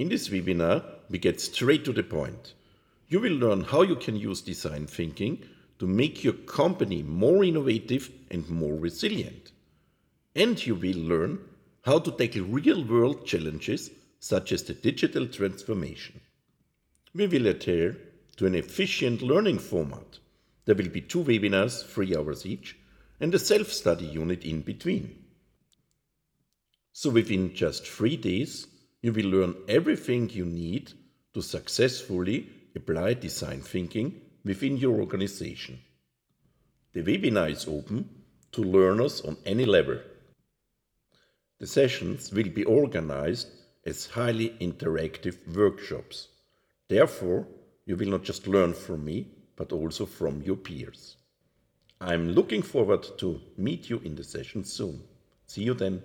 In this webinar, we get straight to the point. You will learn how you can use design thinking to make your company more innovative and more resilient. And you will learn how to tackle real world challenges such as the digital transformation. We will adhere to an efficient learning format. There will be two webinars, three hours each, and a self study unit in between. So within just three days, you will learn everything you need to successfully apply design thinking within your organization. The webinar is open to learners on any level. The sessions will be organized as highly interactive workshops. Therefore, you will not just learn from me, but also from your peers. I'm looking forward to meet you in the session soon. See you then.